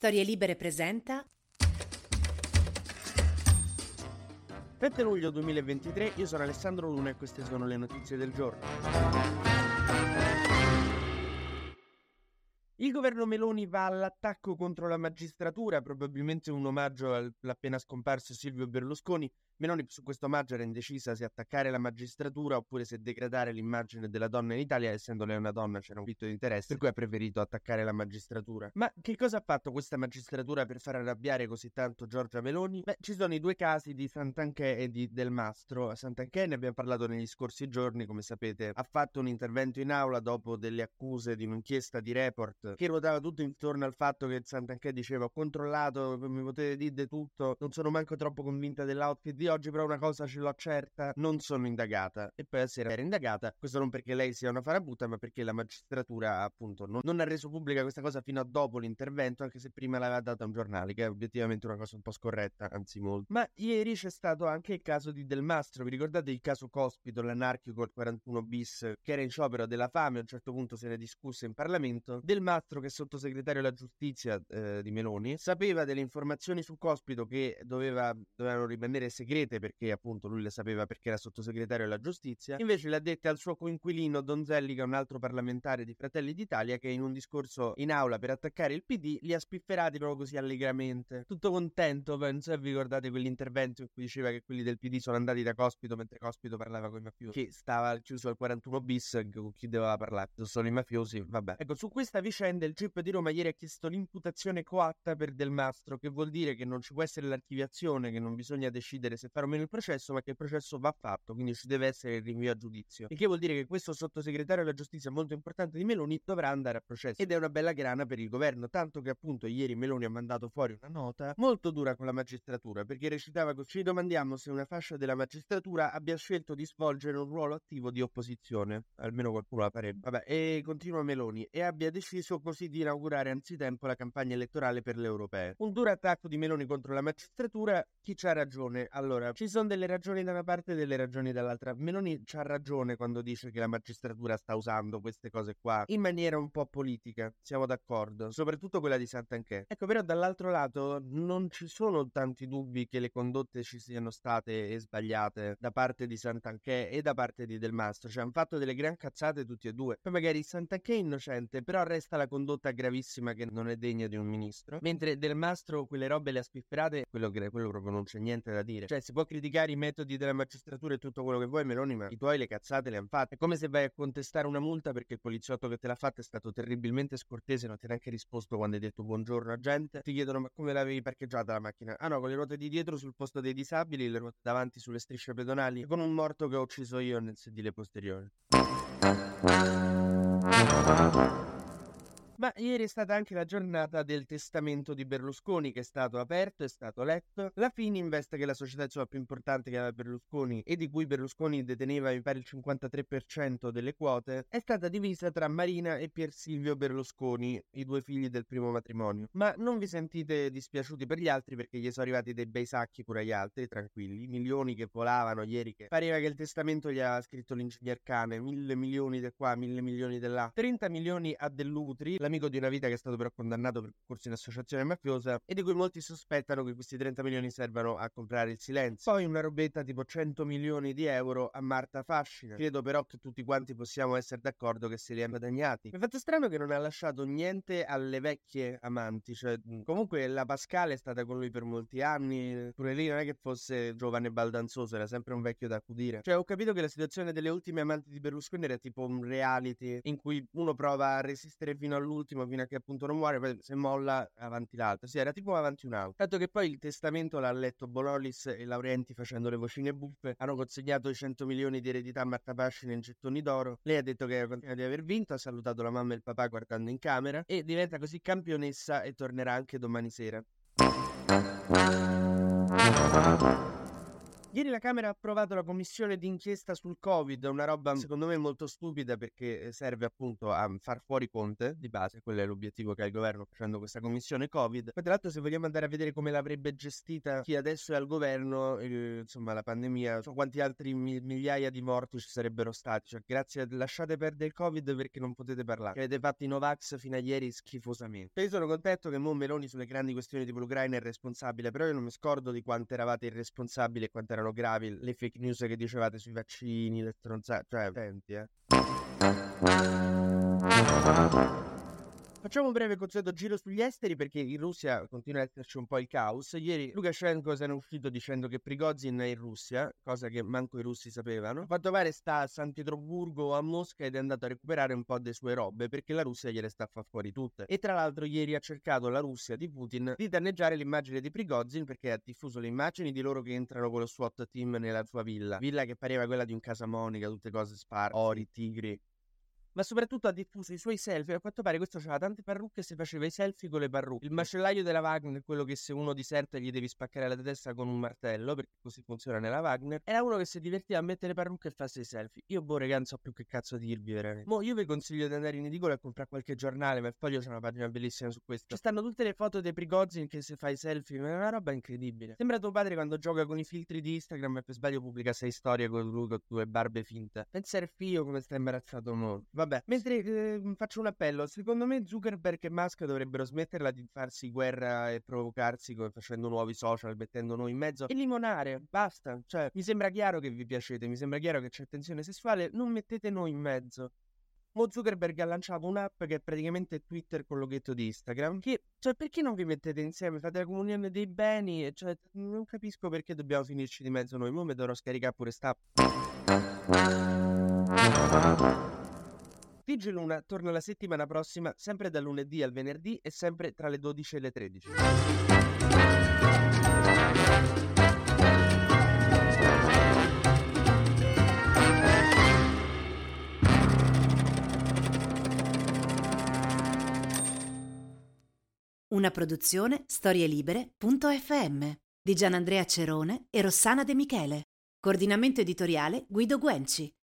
Storie Libere presenta 7 luglio 2023, io sono Alessandro Luna e queste sono le notizie del giorno. Il governo Meloni va all'attacco contro la magistratura, probabilmente un omaggio all'appena scomparso Silvio Berlusconi, Meloni su questo omaggio era indecisa se attaccare la magistratura oppure se degradare l'immagine della donna in Italia, essendo lei una donna c'era un conflitto di interesse, per cui ha preferito attaccare la magistratura. Ma che cosa ha fatto questa magistratura per far arrabbiare così tanto Giorgia Meloni? Beh, ci sono i due casi di Santanchè e di Del Mastro. Santanchè ne abbiamo parlato negli scorsi giorni, come sapete, ha fatto un intervento in aula dopo delle accuse di un'inchiesta di report che ruotava tutto intorno al fatto che Santanchè diceva ho controllato, mi potete dire tutto, non sono manco troppo convinta dell'outfit di oggi però una cosa ce l'ho certa, non sono indagata. E poi la sera era indagata, questo non perché lei sia una farabutta, ma perché la magistratura appunto non, non ha reso pubblica questa cosa fino a dopo l'intervento, anche se prima l'aveva data un giornale, che è obiettivamente una cosa un po' scorretta, anzi molto. Ma ieri c'è stato anche il caso di Del Mastro, vi ricordate il caso Cospito, l'anarchico il 41 bis, che era in sciopero della fame, a un certo punto se ne discusse in Parlamento. Del Mastro, che è sottosegretario alla giustizia eh, di Meloni, sapeva delle informazioni su Cospito che doveva, dovevano rimanere segrete segrete perché appunto lui le sapeva perché era sottosegretario alla giustizia, invece le ha dette al suo coinquilino Donzelli che è un altro parlamentare di Fratelli d'Italia che in un discorso in aula per attaccare il PD li ha spifferati proprio così allegramente. Tutto contento, penso, e vi ricordate quell'intervento in cui diceva che quelli del PD sono andati da Cospito mentre Cospito parlava con i mafiosi, che stava chiuso al 41 bis, con chi doveva parlare? Sono i mafiosi, vabbè. Ecco, su questa vicenda il GIP di Roma ieri ha chiesto l'imputazione coatta per Del Mastro, che vuol dire che non ci può essere l'archiviazione, che non bisogna decidere se fare o meno il processo, ma che il processo va fatto, quindi ci deve essere il rinvio a giudizio. Il che vuol dire che questo sottosegretario alla giustizia molto importante di Meloni dovrà andare a processo. Ed è una bella grana per il governo, tanto che appunto ieri Meloni ha mandato fuori una nota molto dura con la magistratura, perché recitava così: Ci domandiamo se una fascia della magistratura abbia scelto di svolgere un ruolo attivo di opposizione, almeno qualcuno la farebbe. Vabbè, e continua Meloni, e abbia deciso così di inaugurare anzitempo la campagna elettorale per le europee. Un duro attacco di Meloni contro la magistratura, chi c'ha ragione? Allora, allora, ci sono delle ragioni da una parte e delle ragioni dall'altra. Meloni ha ragione quando dice che la magistratura sta usando queste cose qua in maniera un po' politica, siamo d'accordo, soprattutto quella di Sant'Anché. Ecco, però dall'altro lato non ci sono tanti dubbi che le condotte ci siano state e sbagliate da parte di Sant'Anché e da parte di Del Mastro, cioè hanno fatto delle gran cazzate tutti e due. Poi magari Sant'Anché è innocente, però resta la condotta gravissima che non è degna di un ministro, mentre Del Mastro quelle robe le ha spifferate, quello, quello proprio non c'è niente da dire. Cioè si può criticare i metodi della magistratura e tutto quello che vuoi, Meloni, ma i tuoi le cazzate le hanno fatte. È come se vai a contestare una multa perché il poliziotto che te l'ha fatta è stato terribilmente scortese, non ti ha neanche risposto quando hai detto buongiorno a gente. Ti chiedono ma come l'avevi parcheggiata la macchina? Ah no, con le ruote di dietro sul posto dei disabili, le ruote davanti sulle strisce pedonali, con un morto che ho ucciso io nel sedile posteriore. Ma ieri è stata anche la giornata del testamento di Berlusconi che è stato aperto, è stato letto. La Fininvest, che è la società insomma, più importante che aveva Berlusconi e di cui Berlusconi deteneva mi pare il 53% delle quote, è stata divisa tra Marina e Pier Silvio Berlusconi, i due figli del primo matrimonio. Ma non vi sentite dispiaciuti per gli altri perché gli sono arrivati dei bei sacchi pure agli altri, tranquilli. Milioni che volavano ieri che pareva che il testamento gli aveva scritto l'ingegner cane, mille milioni di qua, mille milioni di là. 30 milioni a Dell'Utri, la amico di una vita che è stato però condannato per concorso in associazione mafiosa e di cui molti sospettano che questi 30 milioni servano a comprare il silenzio. Poi una robetta tipo 100 milioni di euro a Marta Fascina. Credo però che tutti quanti possiamo essere d'accordo che se li ha guadagnati. Mi è fatto strano che non ha lasciato niente alle vecchie amanti, cioè comunque la Pascale è stata con lui per molti anni, pure lì non è che fosse giovane e baldanzoso, era sempre un vecchio da accudire. Cioè ho capito che la situazione delle ultime amanti di Berlusconi era tipo un reality in cui uno prova a resistere fino all'ultimo l'ultimo fino a che appunto non muore, poi se molla avanti l'altro. Sì, era tipo avanti un altro. Tanto che poi il testamento l'ha letto Bonolis e Laurenti facendo le vocine buffe. Hanno consegnato i 100 milioni di eredità a Marta Pascina in gettoni d'oro. Lei ha detto che era di aver vinto, ha salutato la mamma e il papà guardando in camera e diventa così campionessa e tornerà anche domani sera. Ieri la Camera ha approvato la commissione d'inchiesta sul Covid, una roba secondo me molto stupida perché eh, serve appunto a far fuori Conte di base, quello è l'obiettivo che ha il governo facendo questa commissione Covid. Poi tra l'altro se vogliamo andare a vedere come l'avrebbe gestita chi adesso è al governo, eh, insomma la pandemia, so quanti altri mi- migliaia di morti ci sarebbero stati, cioè grazie a lasciate perdere il Covid perché non potete parlare, che avete fatto i Novax fino a ieri schifosamente. Io sono contento che Mon Meloni sulle grandi questioni tipo l'Ucraina è responsabile, però io non mi scordo di quanto eravate irresponsabili e quanto erano gravi le fake news che dicevate sui vaccini, le stronzate, cioè, attenti, eh. Facciamo un breve consueto giro sugli esteri perché in Russia continua ad esserci un po' il caos. Ieri Lukashenko se ne è uscito dicendo che Prigozhin è in Russia, cosa che manco i russi sapevano. A quanto pare sta a San Pietroburgo o a Mosca ed è andato a recuperare un po' delle sue robe perché la Russia gliele sta a far fuori tutte. E tra l'altro ieri ha cercato la Russia di Putin di danneggiare l'immagine di Prigozhin perché ha diffuso le immagini di loro che entrano con lo SWAT team nella sua villa. Villa che pareva quella di un casamonica, tutte cose sparse, ori, tigri ma soprattutto ha diffuso i suoi selfie. A quanto pare questo aveva tante parrucche e si faceva i selfie con le parrucche. Il macellaio della Wagner, quello che se uno diserta gli devi spaccare la testa con un martello, perché così funziona nella Wagner, era uno che si divertiva a mettere parrucche e farsi i selfie. Io, boh, raga, non so più che cazzo dirvi veramente. Mo, io vi consiglio di andare in edicola e comprare qualche giornale, ma il foglio c'è una pagina bellissima su questo. Ci stanno tutte le foto dei Prigozhin che si fa i selfie, ma è una roba incredibile. Sembra tuo padre quando gioca con i filtri di Instagram e per sbaglio pubblica sei storie con lui con due barbe finte. Pensa al figlio come sta imbarazzato mo. Vabbè, mentre eh, faccio un appello. Secondo me Zuckerberg e Musk dovrebbero smetterla di farsi guerra e provocarsi facendo nuovi social, mettendo noi in mezzo e limonare. Basta. Cioè, mi sembra chiaro che vi piacete, mi sembra chiaro che c'è tensione sessuale. Non mettete noi in mezzo. Mo Zuckerberg ha lanciato un'app che è praticamente Twitter con loghetto di Instagram. Che, cioè, perché non vi mettete insieme? Fate la comunione dei beni? Cioè, non capisco perché dobbiamo finirci di mezzo noi. Mo mi dovrò scaricare pure sta. TG Luna torna la settimana prossima, sempre dal lunedì al venerdì e sempre tra le 12 e le 13. Una produzione storielibere.fm di Gianandrea Cerone e Rossana De Michele. Coordinamento editoriale Guido Guenci.